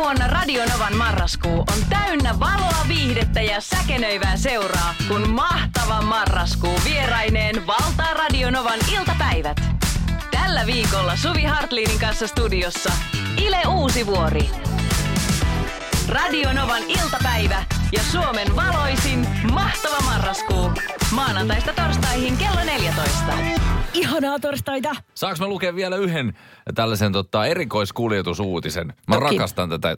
vuonna Radionovan marraskuu on täynnä valoa, viihdettä ja säkenöivää seuraa, kun mahtava marraskuu vieraineen valtaa Radionovan iltapäivät. Tällä viikolla Suvi Hartliinin kanssa studiossa Ile Uusivuori. Radionovan iltapäivä ja Suomen valoisin mahtava marraskuu. Maanantaista torstaihin kello 14. Ihanaa torstaita. Saanko mä lukea vielä yhden tällaisen tota, erikoiskuljetusuutisen? Mä Toki. rakastan tätä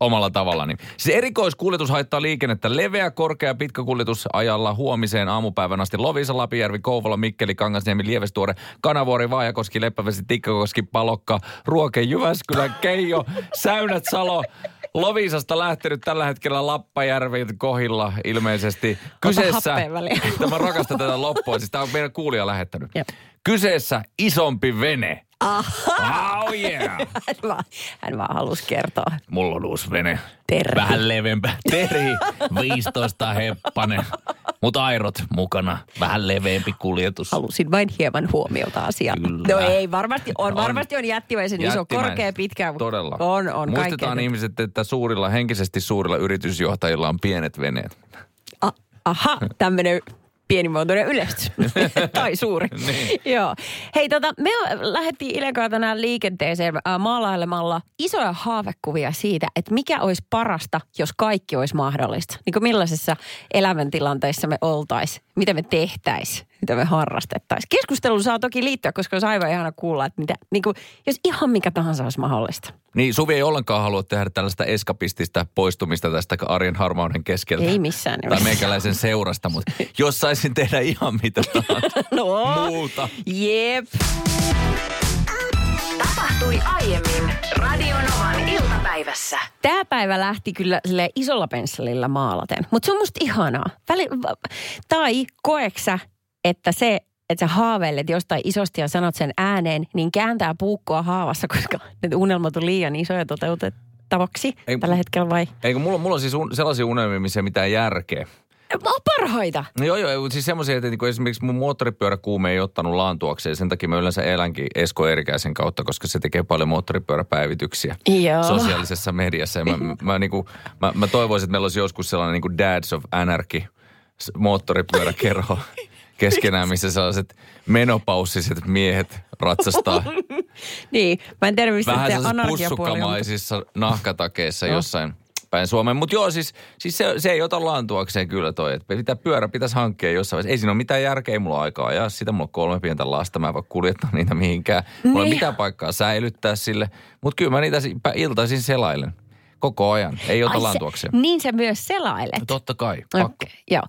omalla tavallani. Siis erikoiskuljetus haittaa liikennettä leveä, korkea, pitkä kuljetus ajalla huomiseen aamupäivän asti. Lovisa, Lapijärvi, Kouvola, Mikkeli, Kangasniemi, Lievestuore, Kanavuori, Vaajakoski, Leppävesi, Tikkakoski, Palokka, Ruoke, Jyväskylä, Keijo, Säynät, Salo. Lovisasta lähtenyt tällä hetkellä Lappajärvi kohilla ilmeisesti. Kyseessä, tämä rakastan tätä loppua, siis tämä on meidän kuulija lähettänyt. Jep. Kyseessä isompi vene. Aha. Oh yeah. Hän vaan, hän vaan halusi kertoa. Mulla on uusi vene. Terhi. Vähän leveämpää. Terhi, 15 heppanen. Mut airot mukana. Vähän leveämpi kuljetus. Halusin vain hieman huomiota asiaan. Kyllä. No ei, varmasti on, On. varmasti on jättimäisen iso, korkea, pitkä. Todella. On, on. Muistetaan kaikkea. ihmiset, että suurilla, henkisesti suurilla yritysjohtajilla on pienet veneet. A- aha, tämmöinen pienimuotoinen yleistys. tai suuri. Niin. Joo. Hei, tota, me lähdettiin Ilen kanssa tänään liikenteeseen äh, maalailemalla isoja haavekuvia siitä, että mikä olisi parasta, jos kaikki olisi mahdollista. Niin kuin millaisessa elämäntilanteessa me oltaisiin, mitä me tehtäisiin, mitä me harrastettaisiin. Keskusteluun saa toki liittyä, koska olisi aivan ihana kuulla, että mitä, niin kuin, jos ihan mikä tahansa olisi mahdollista. Niin Suvi ei ollenkaan halua tehdä tällaista eskapistista poistumista tästä arjen harmauden keskeltä. Ei missään Tai nimessä. meikäläisen seurasta, mutta jos saisin tehdä ihan mitä tahansa No, muuta. jep. Tapahtui aiemmin Radionovan iltapäivässä. Tämä päivä lähti kyllä sille isolla pensselillä maalaten, mutta se on musta ihanaa. Väli, tai koeksä, että se, että sä haaveilet jostain isosti ja sanot sen ääneen, niin kääntää puukkoa haavassa, koska ne unelmat on liian isoja toteutettavaksi Ei- tällä hetkellä vai? Eikö mulla, mulla on siis un, sellaisia unelmia, missä ei mitään järkeä. Mä oon parhaita. No joo, joo, siis semmoisia, että niinku esimerkiksi mun moottoripyöräkuume ei ottanut laantuakseen. Sen takia mä yleensä elänkin Esko Erikäisen kautta, koska se tekee paljon moottoripyöräpäivityksiä Joo. sosiaalisessa mediassa. Ja mä, mä, niinku, mä, mä toivoisin, että meillä olisi joskus sellainen niinku Dads of Anarchy moottoripyöräkerho keskenään, missä sellaiset menopaussiset miehet ratsastaa Niin, mä en tiedä mistä vähän se on. mutta- pussukkamaisissa nahkatakeissa jossain päin Suomeen. Mutta joo, siis, siis se, se ei ota laantuakseen kyllä toi. Että pitää pyörä pitäisi hankkia jossain vaiheessa. Ei siinä ole mitään järkeä, ei mulla aikaa ajaa sitä. Mulla on kolme pientä lasta, mä en voi kuljettaa niitä mihinkään. Mulla ei Niin. mitään paikkaa säilyttää sille. Mutta kyllä mä niitä iltaisin selailen. Koko ajan. Ei ota laantuakseen. Se, niin sä myös selailet. Totta kai, pakko. Okei, joo.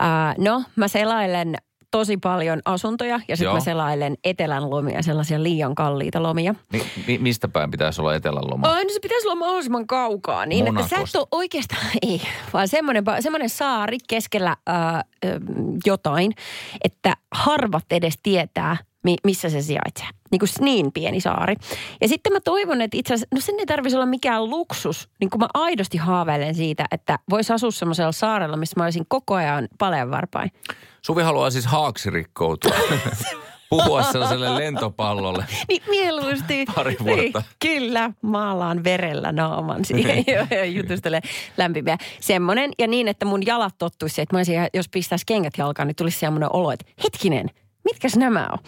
Uh, no, mä selailen tosi paljon asuntoja ja sitten mä selailen etelän lomia, sellaisia liian kalliita lomia. Mi- mi- mistä päin pitäisi olla etelän loma? Ai, no se pitäisi olla mahdollisimman kaukaa, niin että sä et ole oikeastaan, ei, vaan semmoinen, semmoinen saari keskellä ää, ä, jotain, että harvat edes tietää, mi- missä se sijaitsee. Niin kuin niin pieni saari. Ja sitten mä toivon, että itse asiassa, no sen ei tarvitsisi olla mikään luksus, niin kuin mä aidosti haaveilen siitä, että vois asua semmoisella saarella, missä mä olisin koko ajan paljon varpain. Suvi haluaa siis haaksi rikkoutua. Puhua sellaiselle lentopallolle. Niin mieluusti. Pari vuotta. Niin, kyllä, maalaan verellä naaman siihen ja- ja jutustele lämpimiä. Semmoinen, ja niin, että mun jalat tottuisi, että mä olisin, jos pistäisi kengät jalkaan, niin tulisi semmoinen olo, että hetkinen, mitkäs nämä on?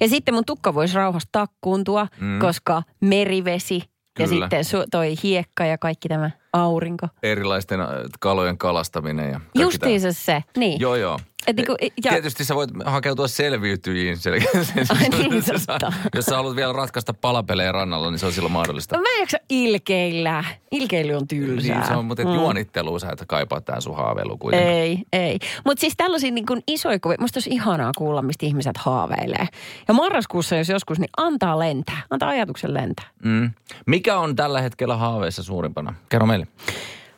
Ja sitten mun tukka voisi rauhassa takkuuntua, mm. koska merivesi ja Kyllä. sitten su- toi hiekka ja kaikki tämä aurinko. Erilaisten äh, kalojen kalastaminen ja Justiinsa se, niin. Joo, joo. Et niinku, ja- Tietysti sä voit hakeutua selviytyjiin. Sel- Ai niin, Jos sä-. Jos sä haluat vielä ratkaista palapelejä rannalla, niin se on silloin mahdollista. Mä en jaksa ilkeillä. Ilkeily on tylsää. Niin, se on, mutta et Mm. juonittelua sä et kaipaa tähän sun haaveiluun kuitenkaan. Ei, ei. Mutta siis tällaisia niin kuin isoja kuvia, musta olisi ihanaa kuulla, mistä ihmiset haaveilee. Ja marraskuussa, jos joskus, niin antaa lentää. Antaa ajatuksen lentää. Mm. Mikä on tällä hetkellä haaveissa suurimpana? Kerro meille.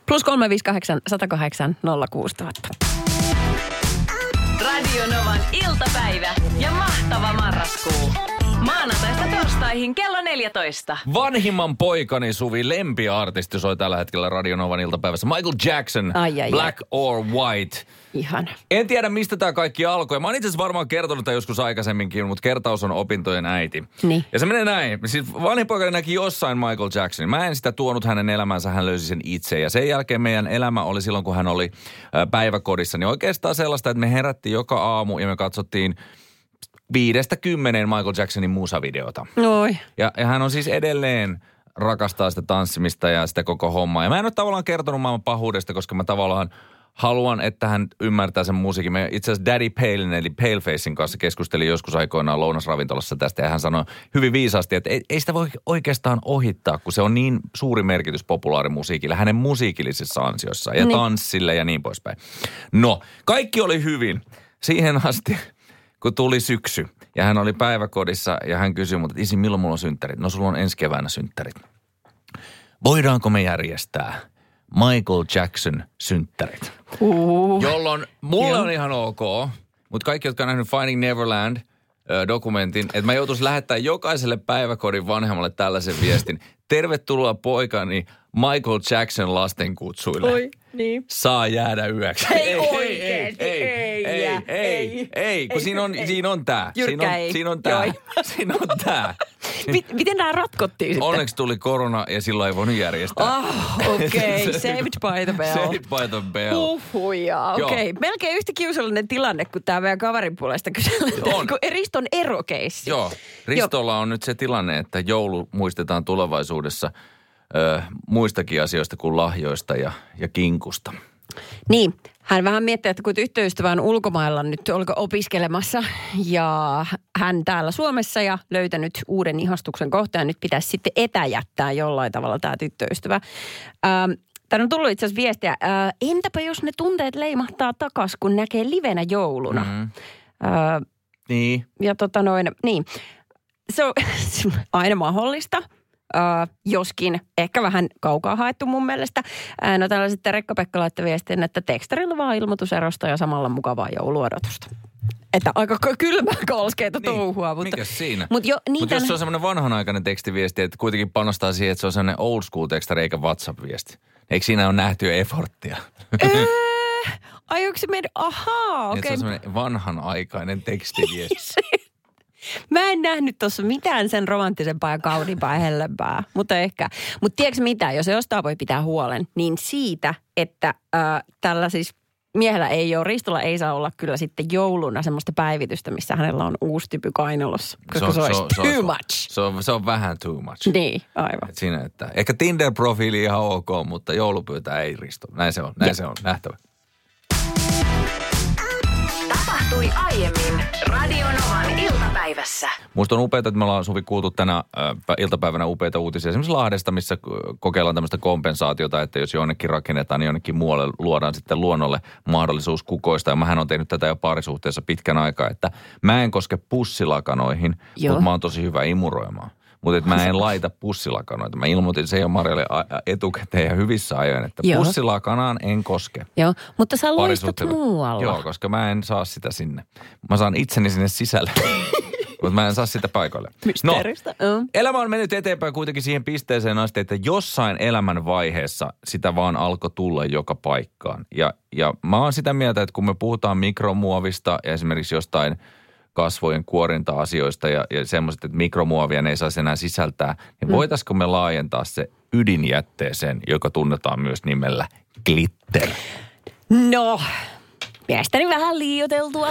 Plus 358 108 06000. Radionovan iltapäivä ja mahtava marraskuu. Maanantaista torstaihin kello 14. Vanhimman poikani Suvi lempiartisti soi tällä hetkellä Radionovan iltapäivässä. Michael Jackson, Ai, ai, Black or White. Ihana. En tiedä, mistä tämä kaikki alkoi. Mä oon itse varmaan kertonut tämän joskus aikaisemminkin, mutta kertaus on opintojen äiti. Niin. Ja se menee näin. Siis vanhin poikani näki jossain Michael Jacksonin. Mä en sitä tuonut hänen elämänsä, hän löysi sen itse. Ja sen jälkeen meidän elämä oli silloin, kun hän oli ö, päiväkodissa, niin oikeastaan sellaista, että me herättiin joka aamu ja me katsottiin viidestä kymmeneen Michael Jacksonin musavideota. Oi. Ja, ja hän on siis edelleen rakastaa sitä tanssimista ja sitä koko hommaa. Ja mä en ole tavallaan kertonut maailman pahuudesta, koska mä tavallaan haluan, että hän ymmärtää sen musiikin. Me itse asiassa Daddy Palein eli Palefacein kanssa keskustelin joskus aikoinaan lounasravintolassa tästä ja hän sanoi hyvin viisaasti, että ei, ei sitä voi oikeastaan ohittaa, kun se on niin suuri merkitys populaarimusiikille, hänen musiikillisissa ansioissa ja Niin. tanssille ja niin poispäin. No, kaikki oli hyvin siihen asti, kun tuli syksy ja hän oli päiväkodissa ja hän kysyi mut, että isi, milloin mulla on synttärit? No sulla on ensi keväänä synttärit. Voidaanko me järjestää Michael Jackson synttärit? Uh. Jolloin mulle Joo. on ihan ok, mutta kaikki, jotka on nähnyt Finding Neverland dokumentin, että mä joutuisin lähettää jokaiselle päiväkodin vanhemmalle tällaisen viestin. Tervetuloa poikani Michael Jackson lastenkutsuille. Oi, niin. Saa jäädä yöksi. Ei oikeesti, ei, ei ei, jää, ei, ei. ei, kun Ei, siinä on, ei. siinä on tää. Siinä on, ei. siinä on tää. Joo. Siinä on tää. Miten nämä ratkottiin sitten? Onneksi tuli korona ja silloin ei voinut järjestää. Ah, okei. Okay. Saved by the bell. Saved by the bell. Huhujaa, Joo. okei. Okay. Melkein yhtä kiusallinen tilanne kuin tämä meidän kaverin puolesta kysellä. On. Kun Riston erokeissi. Joo, Ristolla on nyt se tilanne, että joulu muistetaan tulevaisuudessa ö, muistakin asioista kuin lahjoista ja, ja kinkusta. Niin, hän vähän miettii, että kun tyttöystävä on ulkomailla nyt oliko opiskelemassa ja hän täällä Suomessa ja löytänyt uuden ihastuksen kohtaan, nyt pitäisi sitten etäjättää jollain tavalla tämä tyttöystävä. Ähm, Tänne on tullut itse asiassa viestiä, äh, entäpä jos ne tunteet leimahtaa takas, kun näkee livenä jouluna? Mm. Mm. Äh, Niin, ja tota noin, niin. Se on aina mahdollista. Uh, joskin ehkä vähän kaukaa haettu mun mielestä. Uh, no täällä sitten Rekka-Pekka laittoi viestin, että tekstarilla vaan ilmoituserosta ja samalla mukavaa jouluodotusta. Että aika k- kylmää kalskeita niin. touhua. Mutta, Mikäs siinä? Mut jo, niin Mutta jos tän- se on semmoinen vanhanaikainen tekstiviesti, että kuitenkin panostaa siihen, että se on semmoinen old school tekstari eikä WhatsApp-viesti. Eikö siinä ole nähty jo efforttia? Öö, ai onko se meidän, ahaa, Okay. Se okei. on semmoinen vanhanaikainen tekstiviesti. Mä en nähnyt tuossa mitään sen romanttisempaa ja kauniimpaa ja hellempää, mutta ehkä. Mutta tiedätkö mitä, jos jostain voi pitää huolen, niin siitä, että äh, tällä siis miehellä ei ole, Ristolla ei saa olla kyllä sitten jouluna semmoista päivitystä, missä hänellä on uusi typy kainalossa, koska se, olisi too se, much. Se on, se on vähän too much. Niin, aivan. Et siinä, että ehkä Tinder-profiili ihan ok, mutta joulupyytä ei risto. Näin se on, näin Ja. se on, nähtävä. Tapahtui aiemmin Radionovan iltapäivässä. Musta on upeaa, että me ollaan Suvi kuultu tänä äh, pä- iltapäivänä upeita uutisia. Esimerkiksi Lahdesta, missä kokeillaan tämmöistä kompensaatiota, että jos jonnekin rakennetaan, niin jonnekin muualle luodaan sitten luonnolle mahdollisuus kukoista. Ja mähän on tehnyt tätä jo parisuhteessa pitkän aikaa, että mä en koske pussilakanoihin, Joo. mutta mä oon tosi hyvä imuroimaan. Mutta mä en laita pussilakanoita. Mä ilmoitin sen jo Marjalle etukäteen ja hyvissä ajoin, että Joo. pussilakanaan en koske. Joo, mutta sä loistat muualla. Joo, koska mä en saa sitä sinne. Mä saan itseni sinne sisälle, mutta mä en saa sitä paikalle. Mysteeristä. No, Mm. elämä on mennyt eteenpäin kuitenkin siihen pisteeseen asti, että jossain elämän vaiheessa sitä vaan alkoi tulla joka paikkaan. Ja, ja mä oon sitä mieltä, että kun me puhutaan mikromuovista ja esimerkiksi jostain kasvojen kuorinta-asioista ja, ja semmoiset, että mikromuovia ne ei saisi enää sisältää, niin voitaisiko me laajentaa se ydinjätteeseen, joka tunnetaan myös nimellä glitter? No, mielestäni vähän liioteltua,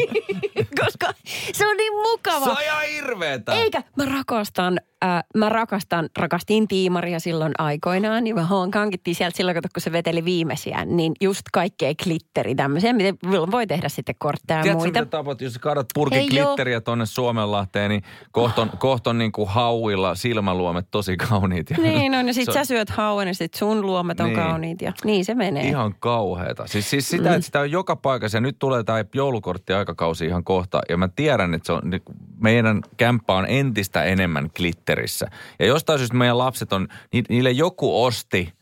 koska se on niin mukava. Se on ihan hirveetä. Eikä, mä rakastan, äh, mä rakastan, rakastin tiimaria silloin aikoinaan, niin mä hankittiin sieltä silloin, kun se veteli viimeisiä, niin just kaikkea glitteri tämmöisiä, miten voi tehdä sitten kortteja ja Tiedätkö, muita. mitä tapat, jos kaadat purkin Ei glitteriä tonne Suomenlahteen, niin kohton, kohton niin kuin hauilla silmäluomet tosi kauniit. Ja Niin on, ja sit se sä syöt hauen, ja sit sun luomet on Niin. kauniit, ja niin se menee. Ihan kauheeta. Siis, siis sitä, Mm. että sitä on joka paikassa ja nyt tulee tämä joulukortti-aikakausi ihan kohta. Ja mä tiedän, että se on, niin meidän kämppä on entistä enemmän glitterissä. Ja jostain syystä meidän lapset on, ni, niille joku osti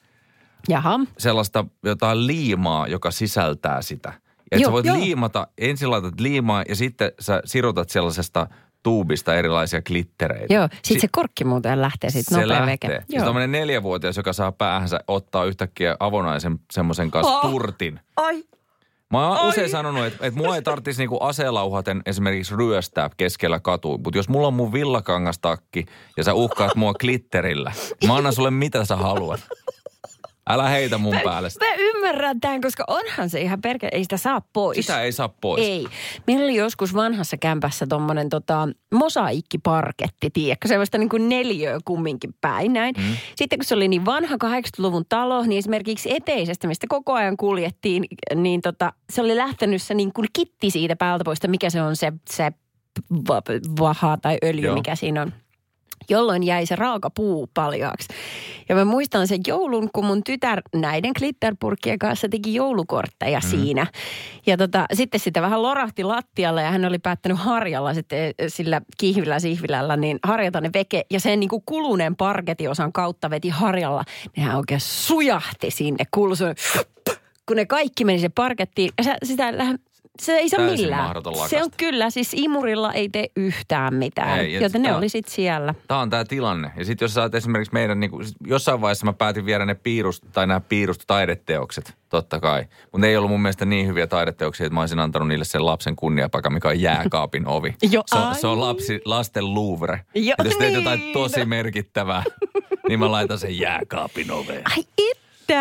Jaha. sellaista jotain liimaa, joka sisältää sitä. Ja Joo, sä voit joo. liimata, ensin laitat liimaa ja sitten sä sirotat sellaisesta tuubista erilaisia glittereitä. Joo, sit Si- se korkki muuten lähtee sit se nopea lähtee. veke. Siis tämmöinen neljävuotias, joka saa päähänsä ottaa yhtäkkiä avonaisen semmoisen kanssa Oh. turtin. Ai. Mä oon usein sanonut, että, että mua ei tarvitsisi niinku aseelauhaten esimerkiksi ryöstää keskellä katua. Mutta jos mulla on mun villakangastakki ja sä uhkaat mua glitterillä, mä annan sulle mitä sä haluat. Älä heitä mun päälle sitä. Mä ymmärrän tämän, koska onhan se ihan perkele, ei sitä saa pois. Sitä ei saa pois. Ei. Meillä oli joskus vanhassa kämpässä tommonen tota, mosaikkiparketti, tiedätkö, semmoista niin kuin neljöä kumminkin päin näin. Mm. Sitten kun se oli niin vanha 80-luvun talo, niin esimerkiksi eteisestä, mistä koko ajan kuljettiin, niin tota, se oli lähtenyt se niin kuin kitti siitä päältä pois, että mikä se on se, se va- vaha tai öljy. Joo. mikä siinä on jolloin jäi se raaka puu paljaaksi. Ja mä muistan sen joulun, kun mun tytär näiden glitterpurkkien kanssa teki joulukortteja mm. siinä. Ja tota, sitten sitä vähän lorahti lattialle ja hän oli päättänyt harjalla sitten eh, sillä kihvillä sihvilällä, niin harjata ne veke. Ja sen niin kuin kuluneen parketiosan kautta veti harjalla. Nehän oikein sujahti sinne, kuului kun ne kaikki meni se parkettiin. Ja sitä se ei saa millään. Se on kyllä, siis imurilla ei tee yhtään mitään, Ei, joten ne tää- oli sitten siellä. Tämä on tämä tilanne. Ja sitten jos sä oot esimerkiksi meidän, niin kuin, jossain vaiheessa mä päätin viedä ne piirust, tai nämä piirust taideteokset, totta kai. Mutta ne ei ollut mun mielestä niin hyviä taideteoksia, että mä olisin antanut niille sen lapsen kunniapaikan, mikä on jääkaapin ovi. Jo, se, on, se on lapsi, lasten Louvre. Jo, Et jos teet niin. jotain tosi merkittävää, niin mä laitan sen jääkaapin oveen. Ai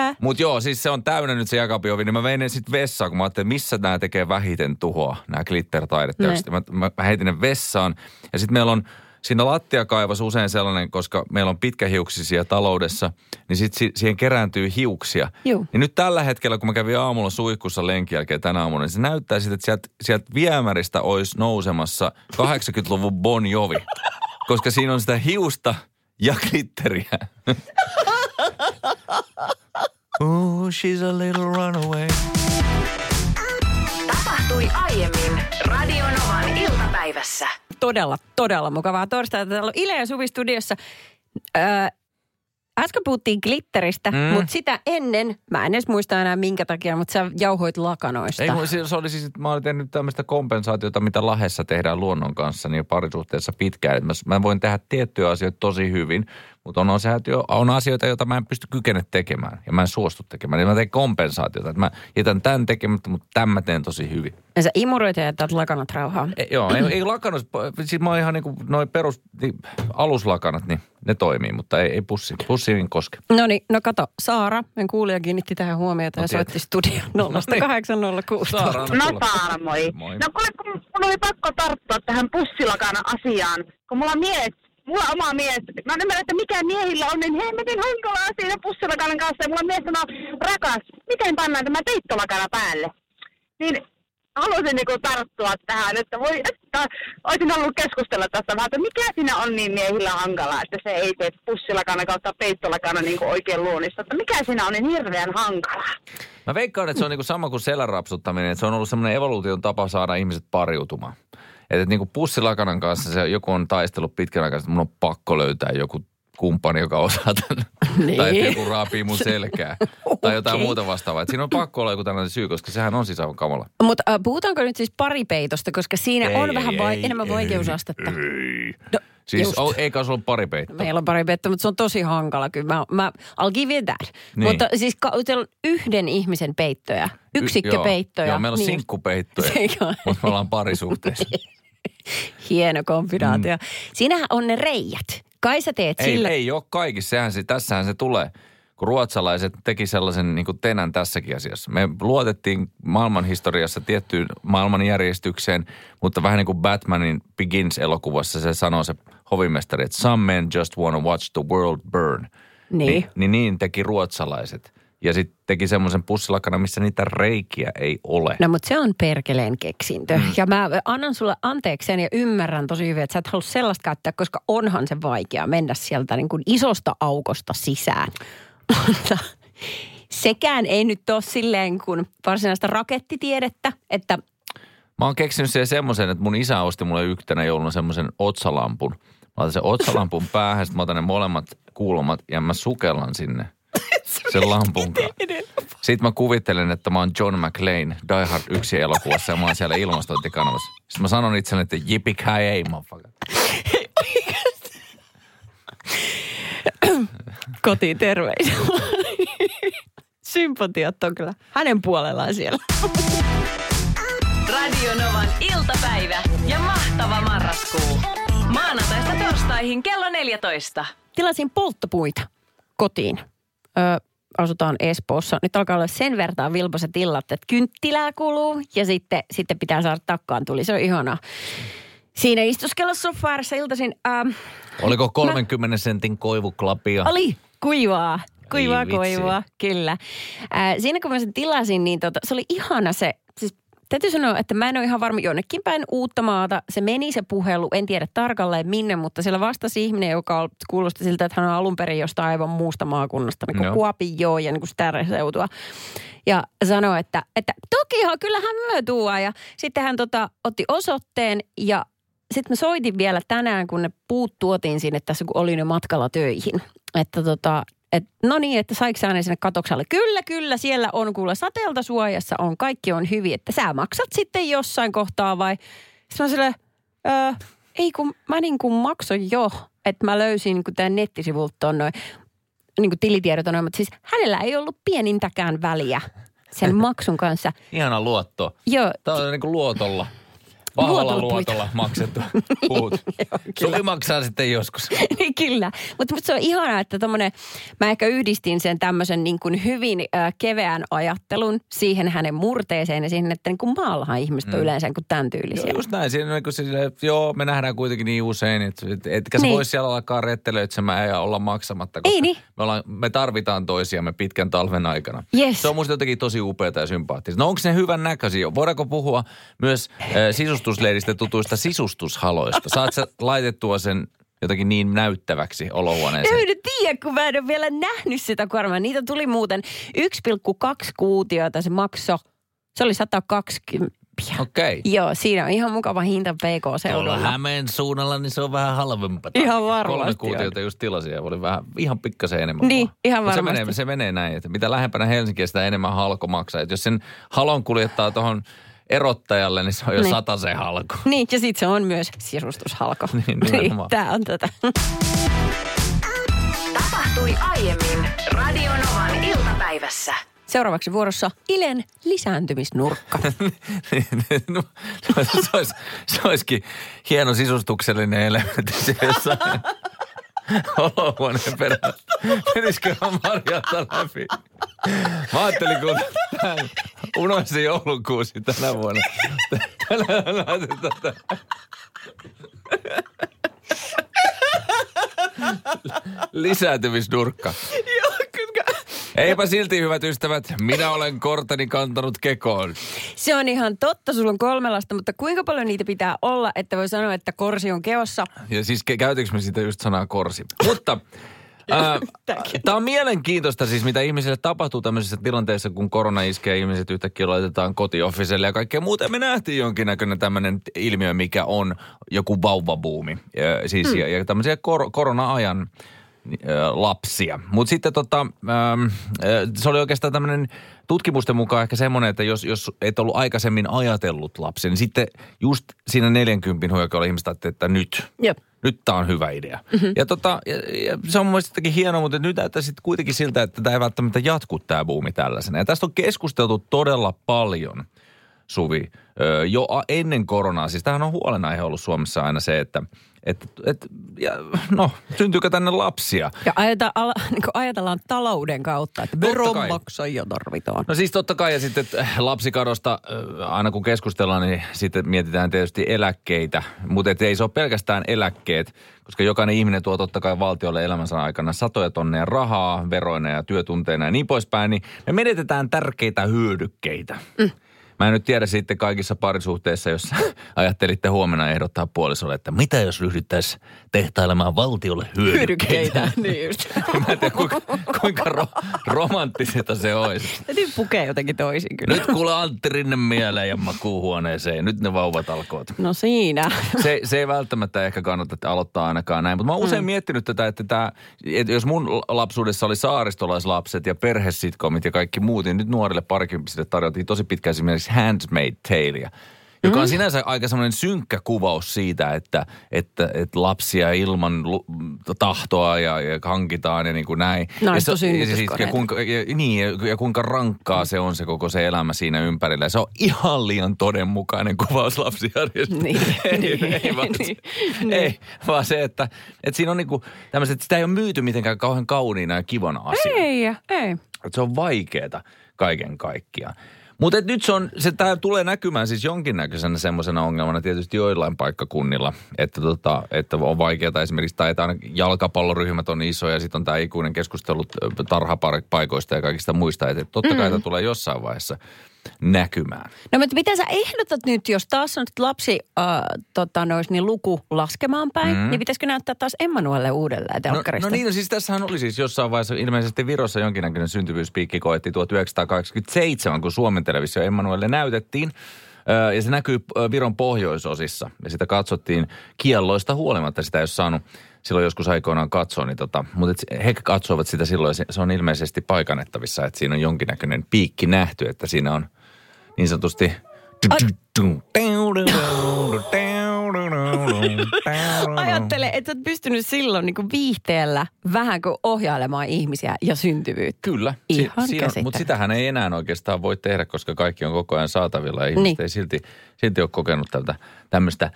että. Mutta joo, siis se on täynnä nyt se jääkaapin ovi, niin mä vein ne sitten vessaan, kun mä ajattelin, missä nämä tekee vähiten tuhoa, nämä glitter-taideteokset. Mä, mä, mä heitin ne vessaan. Ja sitten meillä on siinä lattiakaivassa usein sellainen, koska meillä on pitkähiuksisia taloudessa, niin sitten si- siihen kerääntyy hiuksia. Juu. Niin nyt tällä hetkellä, kun mä kävin aamulla suihkussa lenkin jälkeen tänä aamuna, niin se näyttää siltä, että sieltä, sieltä viemäristä olisi nousemassa 80-luvun Bon Jovi. Koska siinä on sitä hiusta ja glitteriä. Ooh, she's a little runaway. Tapahtui aiemmin Radionovan iltapäivässä. Todella, todella mukavaa torstaita. Täällä on Ile ja Suvi studiossa. Öö, äsken puhuttiin glitteristä, Mm. mutta sitä ennen, mä en edes muista enää minkä takia, mutta sä jauhoit lakanoista. Ei, se, se oli siis, että mä olin tehnyt tämmöistä kompensaatiota, mitä lahessa tehdään luonnon kanssa niin parisuhteessa pitkään. Mä, mä voin tehdä tiettyjä asioita tosi hyvin, mutta on, asioita, on asioita, joita mä en pysty kykene tekemään ja mä en suostu tekemään. Niin mä teen kompensaatiota, että mä jätän tämän tekemättä, mutta tämän mä teen tosi hyvin. Ja sä imuroit ja jätät lakanat rauhaan. Ei, joo, ei, ei lakannut, siis mä oon ihan niin kuin noin perus, niin, aluslakanat, niin ne toimii, mutta ei, ei pussi, pussi ei koske. No niin, no kato, Saara, en kuulija kiinnitti tähän huomiota No ja soitti studioon 0806. Saara, anna No. Saara, moi. Moi. No kuule, kun mun oli pakko tarttua tähän pussilakana asiaan, kun mulla on mies, mulla on oma mies, mä en ymmärrä, että mikä miehillä on niin hemmetin hankalaa siinä pussilakanan kanssa, ja mulla mies sanoo, rakas, miten pannaan tämä peittolakana päälle? Niin haluaisin niinku tarttua tähän, että voi, että olisin halunnut keskustella tästä vähän, että mikä siinä on niin miehillä hankalaa, että se ei tee pussilakana kautta peittolakana niinku oikein luonista, että mikä siinä on niin hirveän hankalaa? Mä veikkaan, että se on niinku sama kuin selän rapsuttaminen, että se on ollut semmoinen evoluution tapa saada ihmiset pariutumaan. Että niinku pussilakanan kanssa se joku on taistellut pitkän aikaa, että mun on pakko löytää joku kumppani, joka osaa tämän. Niin. tai että joku raapii mun selkää. Tai jotain muuta vastaavaa. Et siinä on pakko olla joku tällainen syy, koska sehän on siis aivan kamala. Mutta äh, puhutaanko nyt siis paripeitosta, koska siinä Ei, on ei, vähän vai, ei, enemmän ei, vaikeusastetta. Ei. No, Siis just. on, eikä se ollut pari. Meillä on pari mutta se on tosi hankala kyllä. Mä, mä I'll give you that. Niin. Mutta siis ka- teillä on yhden ihmisen peittoja, yksikköpeittoja. Joo, joo, meillä on niin. sinkkupeittoja, mutta me ollaan parisuhteessa. Hieno kombinaatio. Mm. Siinähän on ne reijät. Kai sä teet Ei, sillä... ei ole kaikissa. Sehän se, tässähän se tulee. Kun ruotsalaiset teki sellaisen niin kuin tenän tässäkin asiassa. Me luotettiin maailmanhistoriassa tiettyyn maailmanjärjestykseen, mutta vähän niin kuin Batmanin Begins-elokuvassa se sanoo se hovimestari, että some men just wanna watch the world burn. Niin. Niin, niin, niin teki ruotsalaiset. Ja sitten teki semmoisen pussilakana, missä niitä reikiä ei ole. No mutta se on perkeleen keksintö. Mm. Ja mä annan sulle anteeksi ja ymmärrän tosi hyvin, että sä et halua sellaista käyttää, koska onhan se vaikea mennä sieltä niin kuin isosta aukosta sisään. Mutta sekään ei nyt ole silleen kuin varsinaista rakettitiedettä, että Mä oon keksinyt siihen semmoisen, että mun isä osti mulle yhtenä jouluna semmoisen otsalampun. Mä otan sen otsalampun päähän, sitten mä otan ne molemmat kulmat ja mä sukellan sinne sen lampun kanssa. Sitten mä kuvittelen, että mä oon John McClane Die Hard 1 elokuvassa ja mä oon siellä ilmastointikanavassa. Sitten mä sanon itselleni, että jippie ei, motherfucker. Kotiin terveisiä. Sympatiat on kyllä hänen puolellaan siellä. Radio Novan iltapäivä ja mahtava marraskuu. Maanantaista torstaihin kello 14. Tilasin polttopuita kotiin. Ö, asutaan Espoossa. Nyt alkaa olla sen verran vilpoiset illat, että kynttilää kuluu ja sitten, sitten pitää saada takkaan tuli. Se on ihanaa. Siinä istuskella sofaarissa iltaisin. Ähm, Oliko 30 sentin koivuklapia? oli kuivaa. Kuivaa vitsi. koivua, kyllä. Äh, siinä kun mä sen tilasin, niin tota, se oli ihana se, täytyy sanoa, että mä en ole ihan varma jonnekin päin uutta maata. Se meni se puhelu, en tiedä tarkalleen minne, mutta siellä vastasi ihminen, joka kuulosti siltä, että hän on alun perin jostain aivan muusta maakunnasta, niin kuin. Kuopio ja niin kuin seutua. Ja sanoi, että, että tokihan kyllähän myö tuo. Ja sitten hän tota, otti osoitteen ja sitten mä soitin vielä tänään, kun ne puut tuotiin sinne tässä, kun olin jo matkalla töihin. Että tota, et, no niin, että saiko ne sinne katoksalle? Kyllä, kyllä, siellä on kuule sateelta suojassa on, kaikki on hyvin, että sä maksat sitten jossain kohtaa vai? Sitten mä silleen, öö, ei kun mä niin kuin maksoin jo, että mä löysin niin tämän nettisivulta noin, niin kuin tilitiedot on noin, mutta siis hänellä ei ollut pienintäkään väliä sen maksun kanssa. Ihana luotto. Joo, Tämä on niin kuin luotolla. Vahvalla Luotolla maksettu puut. Suki maksaa sitten joskus. Niin, Kyllä, mutta mut se on ihanaa, että tommonen, mä ehkä yhdistin sen tämmöisen niin kuin hyvin äh, keveän ajattelun siihen hänen murteeseen ja siihen, että niin kuin maallahan ihmiset on yleensä niin kuin tämän tyylisiä. Joo, just näin. Siinä on niin kuin sille, joo, me nähdään kuitenkin niin usein, että et, etkä Niin. voi siellä alkaa rettelöitsemään ja olla maksamatta. koska Ei niin. Me, ollaan, me tarvitaan toisiamme pitkän talven aikana. Yes. Se on musta jotenkin tosi upeata ja sympaattista. No onko ne hyvän näköisiä? Voidaanko puhua myös äh, sisustusleiristä tutuista sisustushaloista? Saat sä laitettua sen jotenkin niin näyttäväksi olohuoneeseen? En tiedä, kun mä en ole vielä nähnyt sitä kuormaa. Niitä tuli muuten 1,2 kuutiota se makso. Se oli 120. Okei. Joo, siinä on ihan mukava hinta Tuolla PK-seudulla. Hämeen suunnalla, niin se on vähän halvempaa. Ihan varmasti Kolme kuutiota just tilasin ja oli vähän, ihan pikkasen enemmän. Niin, vaan. ihan Mut se varmasti. menee, se menee näin, että mitä lähempänä Helsinkiä, sitä enemmän halko maksaa. Et jos sen halon kuljettaa tuohon erottajalle, niin se on jo Niin. sata se halko. Niin, ja sitten se on myös sisustushalko. Niin, nimenomaan. Tämä on tätä. Tapahtui aiemmin Radio Novan iltapäivässä. Seuraavaksi vuorossa Ilen lisääntymisnurkka. no, se, olisi, se olisikin hieno sisustuksellinen elementti jossain olohuoneen perässä. Menisiköhän Marjalta läpi? Mä ajattelin, kun tämän unohdin joulukuusi tänä vuonna. Tänään laitetaan tätä. Lisääntymisnurkka. Eipä silti, hyvät ystävät, minä olen korteni kantanut kekoon. Se on ihan totta, sulla on kolme lasta, mutta kuinka paljon niitä pitää olla, että voi sanoa, että korsi on keossa? Ja siis käytinkö me siitä just sanaa korsi. Mutta tämä on mielenkiintoista siis, mitä ihmisille tapahtuu tämmöisissä tilanteissa, kun korona iskee ihmiset yhtäkkiä laitetaan kotiofficelle ja kaikkea muuta. Me nähtiin jonkinnäköinen tämmöinen ilmiö, mikä on joku vauvabuumi. Ja, siis, ja, ja tämmöisiä kor- korona-ajan lapsia. Mutta sitten tota, se oli oikeastaan tämmöinen tutkimusten mukaan ehkä semmoinen, että jos, jos et ollut aikaisemmin ajatellut lapsia, niin sitten just siinä 40 huokolla ihmiset ajattelivat, että nyt, Jep. nyt tämä on hyvä idea. Mm-hmm. Ja, tota, ja, ja se on mun mielestä jotenkin hienoa, mutta nyt näyttää sitten kuitenkin siltä, että tämä ei välttämättä jatku tämä buumi tällaisena. Ja tästä on keskusteltu todella paljon, Suvi, jo ennen koronaa. Siis tämähän on huolenaihe ollut Suomessa aina se, että et, et, ja, no, syntyykö tänne lapsia? Ja ajata, ala, niin ajatellaan talouden kautta, että veronmaksajia tarvitaan. No siis totta kai ja sitten lapsikadosta äh, aina kun keskustellaan, niin sitten mietitään tietysti eläkkeitä. Mutta ei se ole pelkästään eläkkeet, koska jokainen ihminen tuo totta kai valtiolle elämänsä aikana satoja tonneja rahaa, veroina ja työtunteina ja niin poispäin. Niin me menetetään tärkeitä hyödykkeitä. Mm. Mä en nyt tiedä sitten kaikissa parisuhteissa, jos ajattelitte huomenna ehdottaa puolisolle, että mitä jos ryhdyttäisiin tehtailemaan valtiolle hyödykkeitä. niin just. Mä en tiedä, kuinka, kuinka ro, romanttisesta se olisi. Täytyy pukea jotenkin toisin kyllä. Nyt kuule Antti Rinne mieleen ja makuuhuoneeseen. Nyt ne vauvat alkoot. No siinä. Se, se ei välttämättä ehkä kannata aloittaa ainakaan näin. Mutta mä oon usein mm. miettinyt tätä, että, tää, että jos mun lapsuudessa oli saaristolaislapset ja perhesitkomit ja kaikki muut, niin nyt nuorille parikymppisille tarjottiin tosi pitkä esimerkiksi Handmade Taleia joka on mm. sinänsä aika semmoinen synkkä kuvaus siitä, että, että, että lapsia ilman lu, tahtoa ja, ja hankitaan ja niin kuin näin. ja, se, ja, siis, ja, kuinka, ja, niin, ja, ja kuinka rankkaa se on se koko se elämä siinä ympärillä. Ja se on ihan liian todenmukainen kuvaus lapsijärjestelmästä. Niin, ei, niin, ei, vaan, niin, ei, niin. vaan se, että, että siinä on niin kuin tämmöiset, että sitä ei ole myyty mitenkään kauhean kauniina ja kivana asia. Ei, ei. Että se on vaikeeta kaiken kaikkiaan. Mutta nyt se, on, se tää tulee näkymään siis jonkinnäköisenä semmoisena ongelmana tietysti joillain paikkakunnilla, että, tota, että on vaikeaa esimerkiksi, tai että aina jalkapalloryhmät on isoja, ja sitten on tämä ikuinen keskustelu tarhapaikoista ja kaikista muista, että totta kai mm. tämä tulee jossain vaiheessa näkymään. No mutta mitä sä ehdotat nyt, jos taas on lapsi äh, tota, nois, niin luku laskemaan päin, mm. niin pitäisikö näyttää taas Emmanuelle uudelleen telkkarista? No, no niin, no siis tässähän oli siis jossain vaiheessa ilmeisesti Virossa jonkinnäköinen syntyvyyspiikki koettiin 1987, kun Suomen televisio Emmanuelle näytettiin. Ja se näkyy Viron pohjoisosissa. Ja sitä katsottiin kielloista huolimatta. Sitä ei ole saanut silloin joskus aikoinaan katsoa. Niin tota, mutta he katsoivat sitä silloin. Se on ilmeisesti paikannettavissa, että siinä on jonkinnäköinen piikki nähty. Että siinä on niin sanotusti... Ajattele, että olet pystynyt silloin niin kuin viihteellä vähän kuin ohjailemaan ihmisiä ja syntyvyyttä. Kyllä. Ihan si- si- Mutta sitähän ei enää oikeastaan voi tehdä, koska kaikki on koko ajan saatavilla. Ihmiset niin. ei silti, silti ole kokenut tältä tämmöistä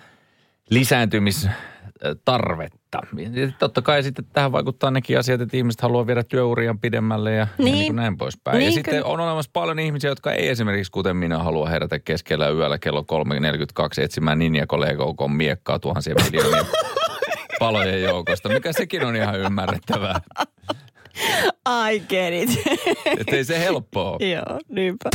lisääntymistarvetta. Ja totta kai sitten tähän vaikuttaa nekin asiat, että ihmiset haluaa viedä työurian pidemmälle ja niin, ja niin kuin näin poispäin. Niin, ja sitten kyllä. on olemassa paljon ihmisiä, jotka ei esimerkiksi kuten minä halua herätä keskellä yöllä kello 3.42 etsimään Ninja Kollegokon miekkaa tuhansien miljoonien palojen joukosta, mikä sekin on ihan ymmärrettävää. I get it. Että ei se helppoa Joo, niinpä.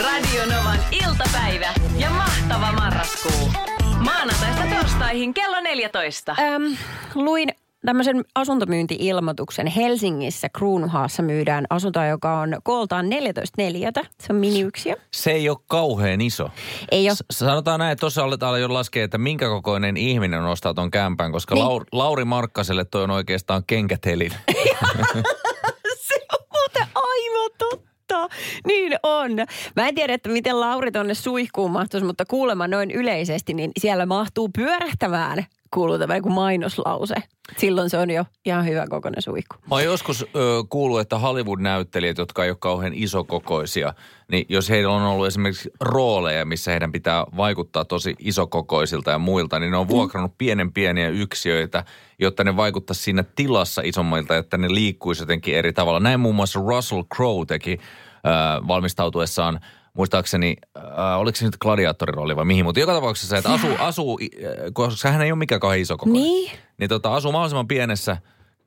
Radio Novan iltapäivä ja mahtava marraskuu. Maanantaista torstaihin kello 14. Öm, luin tämmöisen asuntomyynti-ilmoituksen. Helsingissä Kruunhaassa myydään asuntoa, joka on kooltaan 14 neliötä. Se on miniyksiö. Se ei ole kauhean iso. Ei ole. S- sanotaan näin, että tuossa aletaan jo laskea, että minkä kokoinen ihminen ostaa ton kämpän, koska niin. Lauri, Lauri Markkaselle toi on oikeastaan kenkätelin. se on muuten aivan totta Niin on. Mä en tiedä, että miten Lauri tonne suihkuun mahtuisi, mutta kuulemma noin yleisesti, niin siellä mahtuu pyörähtämään kuuluu tämä joku mainoslause. Silloin se on jo ihan hyvä kokoinen suihku. Mä oon joskus ö, kuullut, että Hollywood-näyttelijät, jotka ei ole kauhean isokokoisia, niin jos heillä on ollut esimerkiksi rooleja, missä heidän pitää vaikuttaa tosi isokokoisilta ja muilta, niin ne on vuokrannut pienen pieniä yksiöitä, jotta ne vaikuttaa siinä tilassa isommilta, että ne liikkuisi jotenkin eri tavalla. Näin muun muassa Russell Crowe teki ö, valmistautuessaan – muistaakseni, äh, oliko se nyt gladiaattorirooli vai mihin, mutta joka tapauksessa, että asuu, asuu äh, koska hän ei ole mikään kauhean iso koko Niin. Niin tota, asuu mahdollisimman pienessä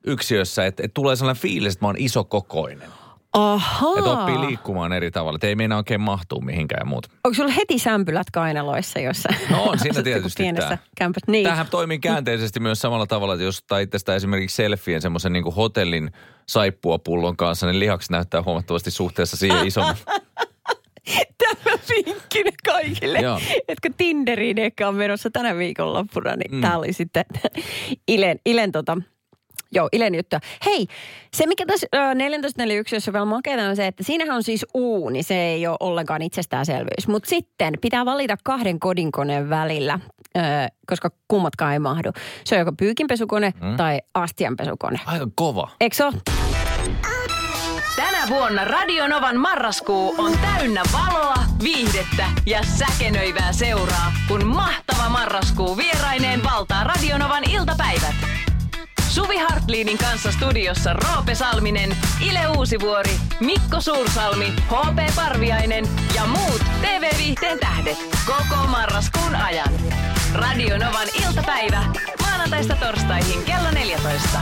yksiössä, että, että tulee sellainen fiilis, että mä oon isokokoinen. Ahaa. Että oppii liikkumaan eri tavalla, että ei meinaa oikein mahtuu mihinkään ja muut. Onko sulla heti sämpylät kainaloissa, jossa No on siinä tietysti pienessä kämpät. Niin. Tämähän toimii käänteisesti myös samalla tavalla, että jos tai tästä esimerkiksi selfien semmoisen niin hotellin saippuapullon kanssa, niin lihaksi näyttää huomattavasti suhteessa siihen isomman. Tämä vinkkinä kaikille, Joo. jotka Tinderiin ehkä on menossa tänä viikonloppuna, niin mm. tämä oli sitten Ilen, Ilen tota, Joo, Ilen juttu. Hei, se mikä tässä äh, 14.41 vielä makeata on se, että siinähän on siis uuni, se ei ole ollenkaan itsestäänselvyys. Mutta sitten pitää valita kahden kodinkoneen välillä, koska kummatkaan ei mahdu. Se on joko pyykinpesukone mm. tai astianpesukone. Aika kova. Eikö se ole? Vuonna Radionovan marraskuu on täynnä valoa, viihdettä ja säkenöivää seuraa, kun mahtava marraskuu vieraineen valtaa Radionovan iltapäivät. Suvi Hartliinin kanssa studiossa Roope Salminen, Ile Uusivuori, Mikko Suursalmi, HP Parviainen ja muut TV-viihteen tähdet koko marraskuun ajan. Radionovan iltapäivä maanantaista torstaihin kello 14.